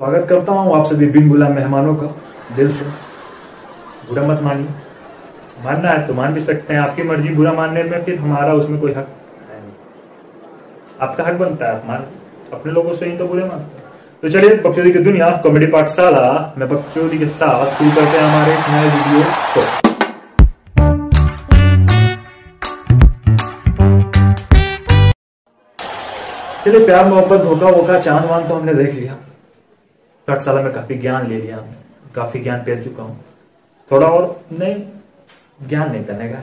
स्वागत करता हूँ आप सभी बिन बुला मेहमानों का, दिल से। बुरा मत मानिए। मानना है तो मान भी सकते हैं, आपकी मर्ज़ी, बुरा मानने में फिर हमारा उसमें कोई हक है नहीं। आपका हक बनता है मान, अपने लोगों से ही तो बुरे मानते तो चलिए, बकचोदी की दुनिया, कॉमेडी पाठशाला, में बकचोदी के साथ शुरू करते हैं हमारे इस नए वीडियो को। चलिए, प्यार, मोहब्बत, धोखा, वोखा चाँद वांद तो हमने देख लिया। पाठशाला में काफ़ी ज्ञान ले लिया काफ़ी ज्ञान पहन चुका हूँ। थोड़ा और नहीं ज्ञान नहीं करने का।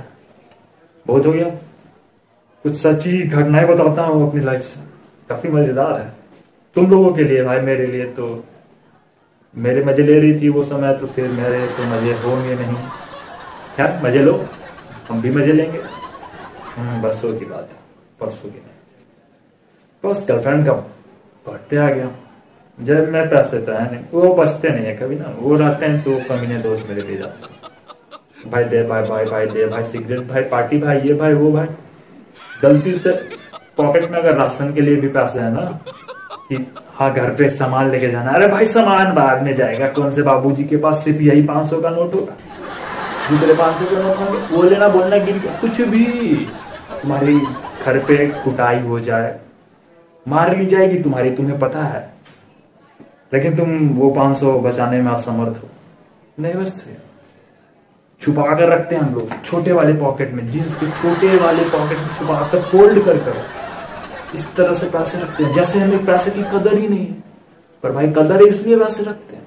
बहुत हो गया। कुछ सच्ची घटनाएँ बताता हूँ अपनी लाइफ से। काफ़ी मज़ेदार है। तुम लोगों के लिए भाई मेरे लिए तो मेरे मज़े ले रही थी वो समय तो फिर मेरे तो मज़े होंगे नहीं। खैर मज़े लो हम भी मज़े लेंगे। हम्म, बरसों की बात है परसों की नहीं। बस गर्लफ्रेंड का बढ़ते आ गया। जब मैं पैसे तो है नहीं, वो बचते नहीं है कभी ना। वो रहते हैं तो कमीने दोस्त मेरे ले जाते भाई दे, भाई भाई भाई, दे, भाई, सिगरेट, भाई, पार्टी, भाई, ये, भाई, वो, भाई। गलती से पॉकेट में अगर राशन के लिए भी पैसे है ना, कि हाँ घर पे सामान लेके जाना। अरे भाई, सामान बाद में जाएगा। कौन से बाबूजी के पास सिर्फ़ यही पाँच सौ का नोट होगा? दूसरे पाँच सौ का नोट होंगे। वो लेना बोलना गिर गया। कुछ भी। तुम्हारी घर पे कुटाई हो जाए, मार ली जाएगी तुम्हारी, तुम्हें पता है। लेकिन तुम वो 500 बचाने में असमर्थ हो। नहीं बचते छुपा कर रखते हैं हम लोग, छोटे वाले पॉकेट में जींस के छोटे वाले पॉकेट में छुपा कर फोल्ड कर कर। इस तरह से पैसे रखते हैं, जैसे हमें पैसे की कदर ही नहीं। है पर भाई, कदर इसलिए पैसे रखते हैं।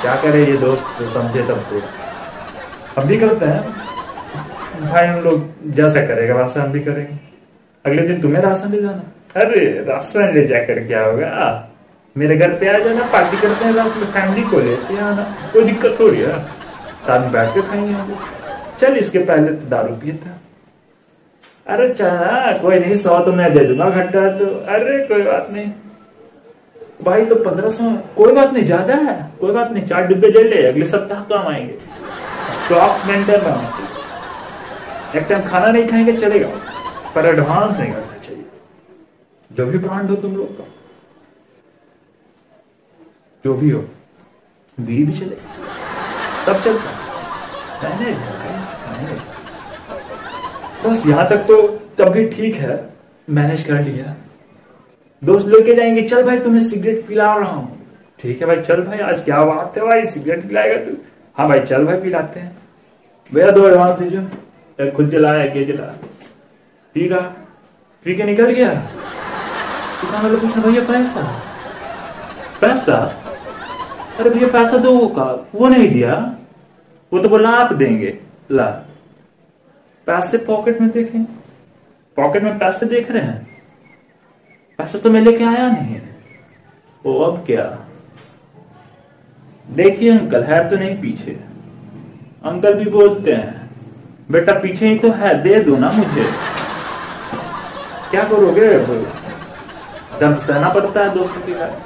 क्या करे ये दोस्त, समझे तब तो। हम भी करते हैं। भाई, हम लोग जैसा करेगा वैसा हम भी करेंगे। अगले दिन तुम्हें राशन ले जाना। अरे, राशन ले जाकर क्या होगा? मेरे घर पे आ जाना, पार्टी करते हैं रात में फैमिली को लेते हैं आना। कोई दिक्कत थोड़ी है। साथ में बैठ के खाएँगे चल, इसके पहले तो दारू पिए था अरे चला, कोई नहीं, सौ तो मैं दे दूँगा घंटा तो। अरे, कोई बात नहीं। भाई तो पंद्रह सौ, कोई बात नहीं, ज़्यादा है। कोई बात नहीं, चार डिब्बे ले ले, अगले सप्ताह काम आएँगे। स्टॉक मेंटेन रहना चाहिए। एक टाइम खाना नहीं खाएँगे, चलेगा। पर एडवांस नहीं करना चाहिए। जो भी ब्रांड हो तुम लोग का। जो भी हो बीड़ी भी चले। सब चलता। मैनेज है मैनेज बस यहाँ तक तो तब भी ठीक है। मैनेज कर लिया। दोस्त लेके जाएँगे। चल भाई, तुम्हें सिगरेट पिला रहा हूँ। ठीक है भाई, चल भाई, आज क्या बात है भाई? सिगरेट पिलाएगा तू? हाँ भाई, चल भाई, पिलाते हैं। भैया दो एडवांस दीजिए। खुद जलाया के जला। पी रहा पी के निकल गया। दुकान वाले पूछा, भैया, पैसा? पैसा? अरे भैया, पैसा दो वो का। वो नहीं दिया। वो तो बोला, आप देंगे। ला। पैसे पॉकेट में देखें। पॉकेट में पैसे देख रहे हैं। पैसा तो मैं लेके आया नहीं है। ओ, अब क्या? देखिए, अंकल, है तो नहीं पीछे। अंकल भी बोलते हैं, बेटा, पीछे ही तो है, दे दो ना मुझे। क्या करोगे? दर्द सहना पड़ता है दोस्तों के घर।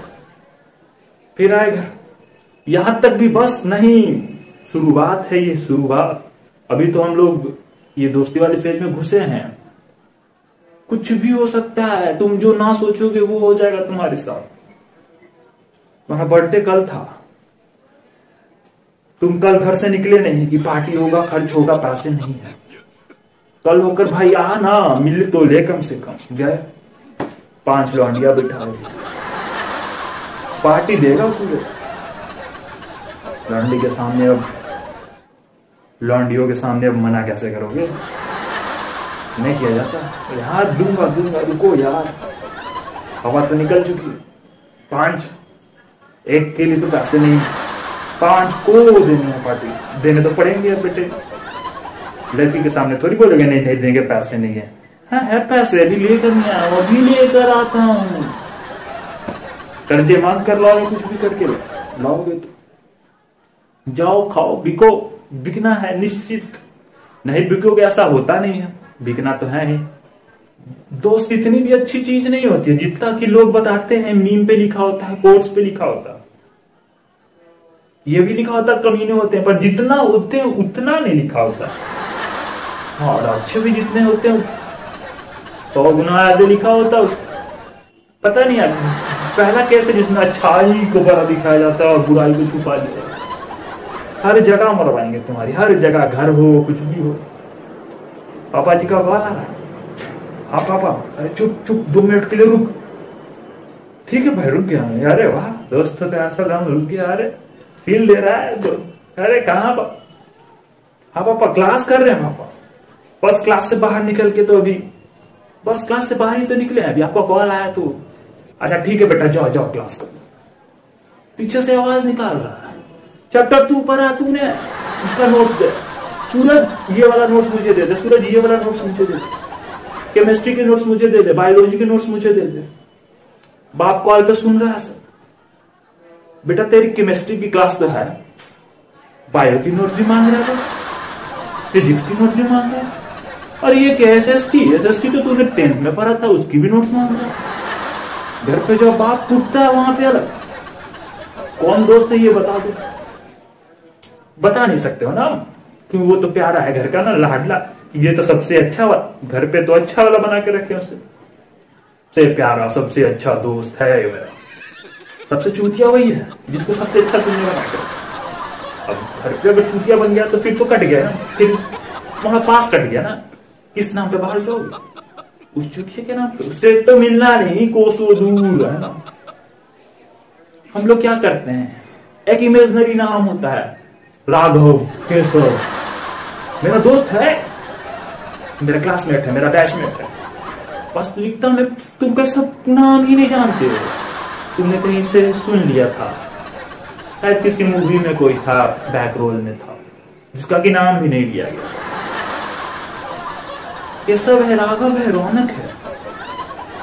फिर आए घर। यहाँ तक भी बस नहीं। शुरुआत है ये, शुरुआत। अभी तो हम लोग ये दोस्ती वाले फ़ेज़ में घुसे हैं। कुछ भी हो सकता है, तुम जो ना सोचोगे वो हो जाएगा तुम्हारे साथ। तुम्हारा बर्थडे कल था। तुम कल घर से निकले नहीं कि पार्टी होगा, खर्च होगा, पैसे नहीं है। कल होकर भाई आ ना मिल तो ले कम से कम। गए। पाँच लौंडिया बिठाए पार्टी देगा उसमें लौंडी के सामने अब, लॉन्डियों के सामने अब मना कैसे करोगे? नहीं किया जाता। यार, दूँगा दूँगा, रुको यार। हवा तो निकल चुकी। पाँच। एक के लिए तो पैसे नहीं। पाँच को देने हैं पार्टी। देने तो पड़ेंगे बेटे। लड़की के सामने थोड़ी बोलोगे, नहीं नहीं देंगे, पैसे नहीं है। हाँ है पैसे, अभी लेकर नहीं आया वो भी लेकर आता हूँ। कर्जे मांग कर लाओगे कुछ भी करके। लाओगे तो। जाओ, खाओ, बिको। बिकना है निश्चित। नहीं बिकोगे ऐसा होता नहीं है। बिकना तो है ही। दोस्त इतनी भी अच्छी चीज़ नहीं होती है, जितना कि लोग बताते हैं, मीम पे लिखा होता है कोर्ट्स पे लिखा होता है। ये भी लिखा होता कमीने होते हैं, पर जितना होते हैं, उतना नहीं लिखा होता। हाँ और अच्छे भी जितने होते हैं, सौ गुना आधे लिखा होता उस पता नहीं पहला कैसे जिसमें अच्छाई को बड़ा दिखाया जाता है और बुराई को छुपा दिया हर जगह मरवाएँगे तुम्हारी, हर जगह घर हो, कुछ भी हो। पापा जी का कॉल आ रहा है। हाँ पापा, अरे चुप चुप, दो मिनट के लिए रुक। ठीक है भाई, रुक गया अरे वाह, दोस्त तो ऐसा दाम रुक गया, अरे फील दे रहा है तो अरे कहाँ पा? हाँ पापा क्लास कर रहे हैं पापा। बस क्लास से बाहर निकल के तो अभी, बस क्लास से बाहर ही तो निकले अभी आपका कॉल आया तो। अच्छा ठीक है बेटा, जाओ जाओ क्लास कर। पीछे से आवाज़ निकाल रहा है। चैप्टर तू पढ़ा तूने इसका नोट्स दे। सूरज, ये वाला नोट्स मुझे दे दे। सूरज, ये वाला नोट्स मुझे दे दे। केमिस्ट्री के नोट्स मुझे दे दे। बायोलॉजी के नोट्स मुझे दे दे। बाप कॉल पे सुन रहा है सर बेटा, तेरी केमिस्ट्री की क्लास तो है। बायो की नोट्स भी मांग रहा है फिजिक्स की नोट्स भी मांग रहा है। और ये क्या S S T S S T तो तूने टेंथ में पढ़ा था, उसकी भी नोट्स मांग रहा है। घर पे जो बाप कूदता है, वहाँ पे अलग। कौन दोस्त है, ये बता दो। बता नहीं सकते हो ना क्यों वो तो प्यारा है घर का ना, लाडला। ये तो सबसे अच्छा वाला घर पे तो अच्छा वाला बना के रखे उसे। सबसे प्यारा, सबसे अच्छा दोस्त है ये मेरा। सबसे चूतिया वही है, जिसको सबसे अच्छा तुमने बना के अब घर पे अगर चूतिया बन गया तो फिर तो कट गया ना। फिर वहाँ पास कट गया ना। किस नाम पे बाहर जाओगे? उस चूतिया के नाम पे। उससे तो मिलना नहीं, कोसो दूर है ना। हम लोग क्या करते हैं? एक इमेजनरी नाम होता है। राघव केशव मेरा दोस्त है। मेरा क्लासमेट है, मेरा बैचमेट है। वास्तविकता में तुम कैसा नाम ही नहीं जानते हो। तुमने कहीं से सुन लिया था। शायद किसी मूवी में कोई था बैक रोल में था, जिसका कि नाम भी नहीं लिया गया। ये सब है राघव, है रौनक है।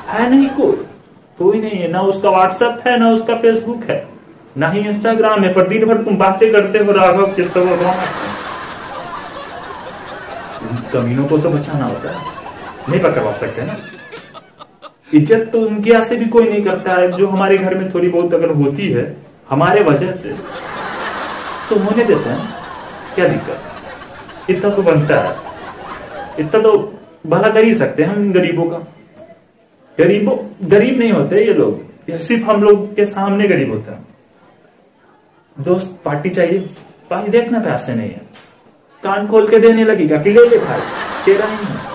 है नहीं कोई। कोई नहीं है, ना उसका व्हाट्सएप है, ना उसका फेसबुक है। ना ही इंस्टाग्राम है, पर दिन भर तुम बातें करते हो, राघव, के सब रौनक कमीनों को तो बचाना होता है। नहीं पकड़वा सकते ना। इज़्ज़त तो उनके यहाँ से भी कोई नहीं करता है। जो हमारे घर में थोड़ी बहुत अगर होती है, हमारे वजह से तो होने देते हैं। क्या दिक्कत? इतना तो बनता है। इतना तो भला कर ही सकते हैं हम गरीबों का। गरीबों, गरीब नहीं होते ये लोग। सिर्फ़ हम लोग के सामने गरीब होते हैं। दोस्त पार्टी चाहिए पार्टी देखना पैसे नहीं है। कान खोल के देने लगेगा कि ले ले भाई, तेरा ही है।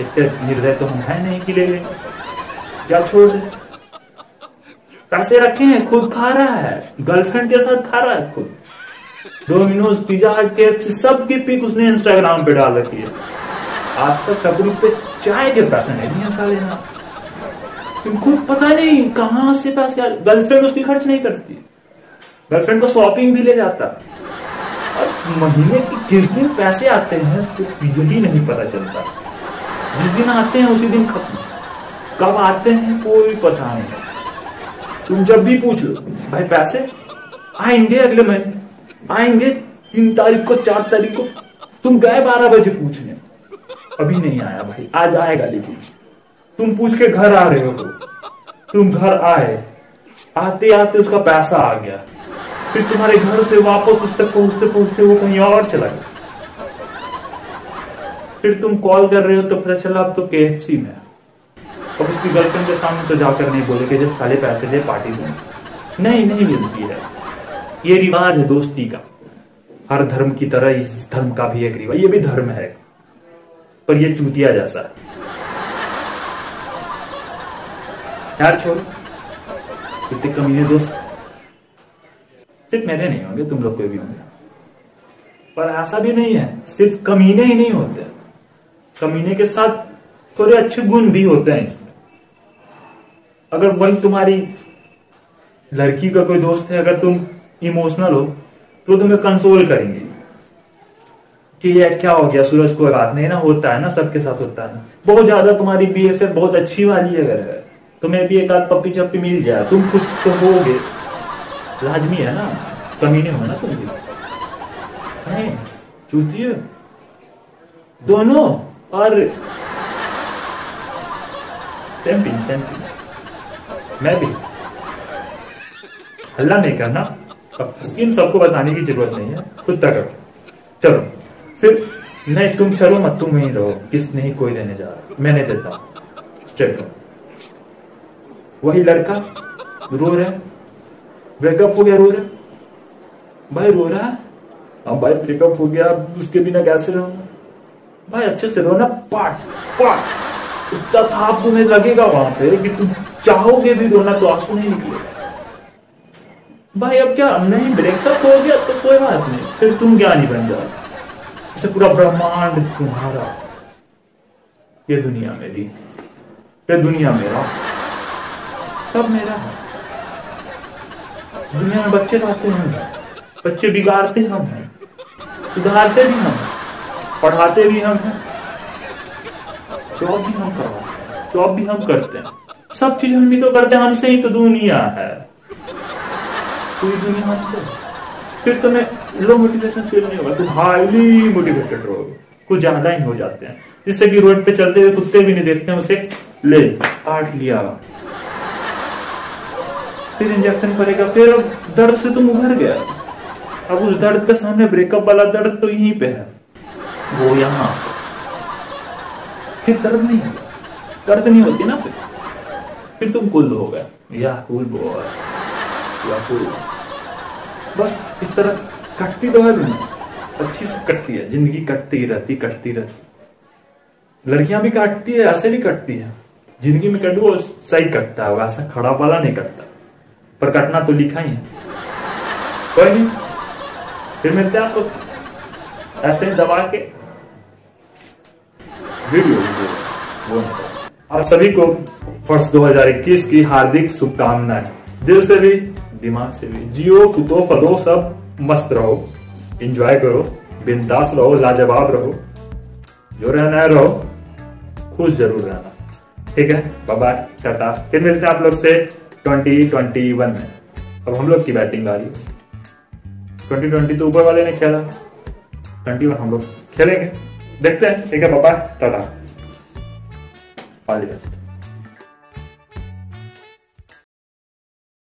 इतने निर्दय तो हम है नहीं कि ले ले। क्या छोड़ दे। पैसे रखे हैं, खुद खा रहा है। गर्लफ्रेंड के साथ खा रहा है खुद। डोमिनोज पिज्जा हट के सबकी पिक उसने इंस्टाग्राम पे डाल रखी है। आज तक टपरी पे चाय के पैसे नहीं है साले ना। तुम खुद पता नहीं कहाँ से पैसे गर्लफ्रेंड उसकी खर्च नहीं करती। गर्लफ्रेंड को शॉपिंग भी ले जाता। और महीने के किस दिन पैसे आते हैं, सिर्फ़ यही नहीं पता चलता। जिस दिन आते हैं, उसी दिन खत्म। कब आते हैं, कोई पता नहीं। तुम जब भी पूछ भाई, पैसे? आएँगे अगले महीने। आएँगे तीन तारीख को, चार तारीख को। तुम गए बारह बजे पूछने। अभी नहीं आया भाई, आज आएगा लेकिन। तुम पूछ के घर आ रहे हो। तुम घर आए। आते आते उसका पैसा आ गया। फिर तुम्हारे घर से वापस उस तक पहुँचते पहुँचते वो कहीं और चला गया। फिर तुम कॉल कर रहे हो तो पता चला अब तो के में अब उसकी गर्लफ्रेंड के सामने तो जाकर नहीं बोले कि जब साले पैसे दे पार्टी दो नहीं नहीं मिलती है। ये रिवाज है दोस्ती का। हर धर्म की तरह इस धर्म का भी एक रिवाज। ये भी धर्म है, पर ये चूतिया जैसा है। यार छोड़। इतने कमीने दोस्त। सिर्फ़ मेरे नहीं होंगे, तुम लोग कोई भी होंगे। पर ऐसा भी नहीं है, सिर्फ़ कमीने ही नहीं होते। कमीने के साथ थोड़े अच्छे गुण भी होते हैं इसमें। अगर वही तुम्हारी लड़की का कोई दोस्त है, अगर तुम इमोशनल हो तो तुम्हें कंसोल करेंगे। कि यार क्या हो गया, सूरज कोई बात नहीं ना होता है ना, सबके साथ होता है ना। बहुत ज़्यादा तुम्हारी बीएफएफ बहुत अच्छी वाली अगर है। तुम्हें भी एक आध पप्पी चप्पी मिल जाए, तुम खुश तो होगे। लाजमी है ना? कमीने हो ना तुम भी। है। दोनों और सेम पिंच सेम पिंच मैं भी। हल्ला नहीं करना। स्कीम सबको बताने की ज़रूरत नहीं है। खुद तक करो। चलो। फिर, नहीं, तुम चलो मत, तुम वहीं रहो। किस नहीं, कोई देने जा रहा। मैं नहीं देता। स्ट्रेट वही लड़का, रो रहे ब्रेकअप हो गया, रो रहे। भाई, रो रहा। है हाँ भाई ब्रेकअप हो गया उसके बिना कैसे रहूँगा? भाई, अच्छे से रो ना, पाट पाट। इतना था तुम्हें लगेगा वहाँ पे कि तुम चाहोगे भी रोना तो आँसू नहीं निकलेगा भाई, अब क्या नहीं ब्रेकअप हो गया तो कोई बात नहीं। फिर तुम ज्ञानी बन जाओ इसे पूरा ब्रह्मांड तुम्हारा। ये दुनिया मेरी। ये दुनिया मेरा। सब मेरा है। दुनिया में बच्चे लाते हैं। बच्चे बिगाड़ते हम हैं। सुधारते भी हम पढ़ाते भी हम हैं। जॉब भी हम करवाते हैं। जॉब भी हम करते हैं। सब चीज़ हम ही तो करते हैं। हमसे ही तो दुनिया है। पूरी दुनिया हमसे फिर तुम्हें लो मोटिवेशन फील नहीं होगा। तुम हाईली मोटिवेटेड रहोगे। कुछ ज़्यादा ही हो जाते हैं। जिससे कि रोड पे चलते हुए कुत्ते भी नहीं देखते हैं, उसे ले, काट लिया। फिर इंजेक्शन करेगा, फिर दर्द से तुम उभर गया। अब उस दर्द के सामने ब्रेकअप वाला दर्द तो यहीं पे है। वो यहाँ फिर दर्द नहीं होगा दर्द नहीं होती ना फिर। फिर तुम कुल हो गए। या कुल या कुल बस इस तरह कटती तो है दुनिया। अच्छी से कटती है। ज़िंदगी कटती रहती कटती रहती। लड़कियाँ भी काटती है, ऐसे भी कटती है। ज़िंदगी में कटू वो सही कटता है वैसा खड़ा वाला नहीं कटता। पर तो लिखा ही है। कोई नहीं। फिर मिलते हैं आप लोग ऐसे ही दबा के। वीडियो वो आप सभी को वर्ष 2021 की हार्दिक शुभकामनाएँ। दिल से भी, दिमाग से भी। जियो, कुतो, फलो, सब मस्त रहो। एंजॉय करो। बिंदास रहो। लाजवाब रहो। जो रहना है रहो। खुश ज़रूर रहना। ठीक है? बाय टाटा। फिर मिलते हैं आप लोग से। 2021 में अब हम लोग की बैटिंग आ रही ट्वेंटी तो ऊपर वाले ने खेला। ट्वेंटी वन हम लोग खेलेंगे। देखते हैं, ठीक है, पापा, टाटा। All the best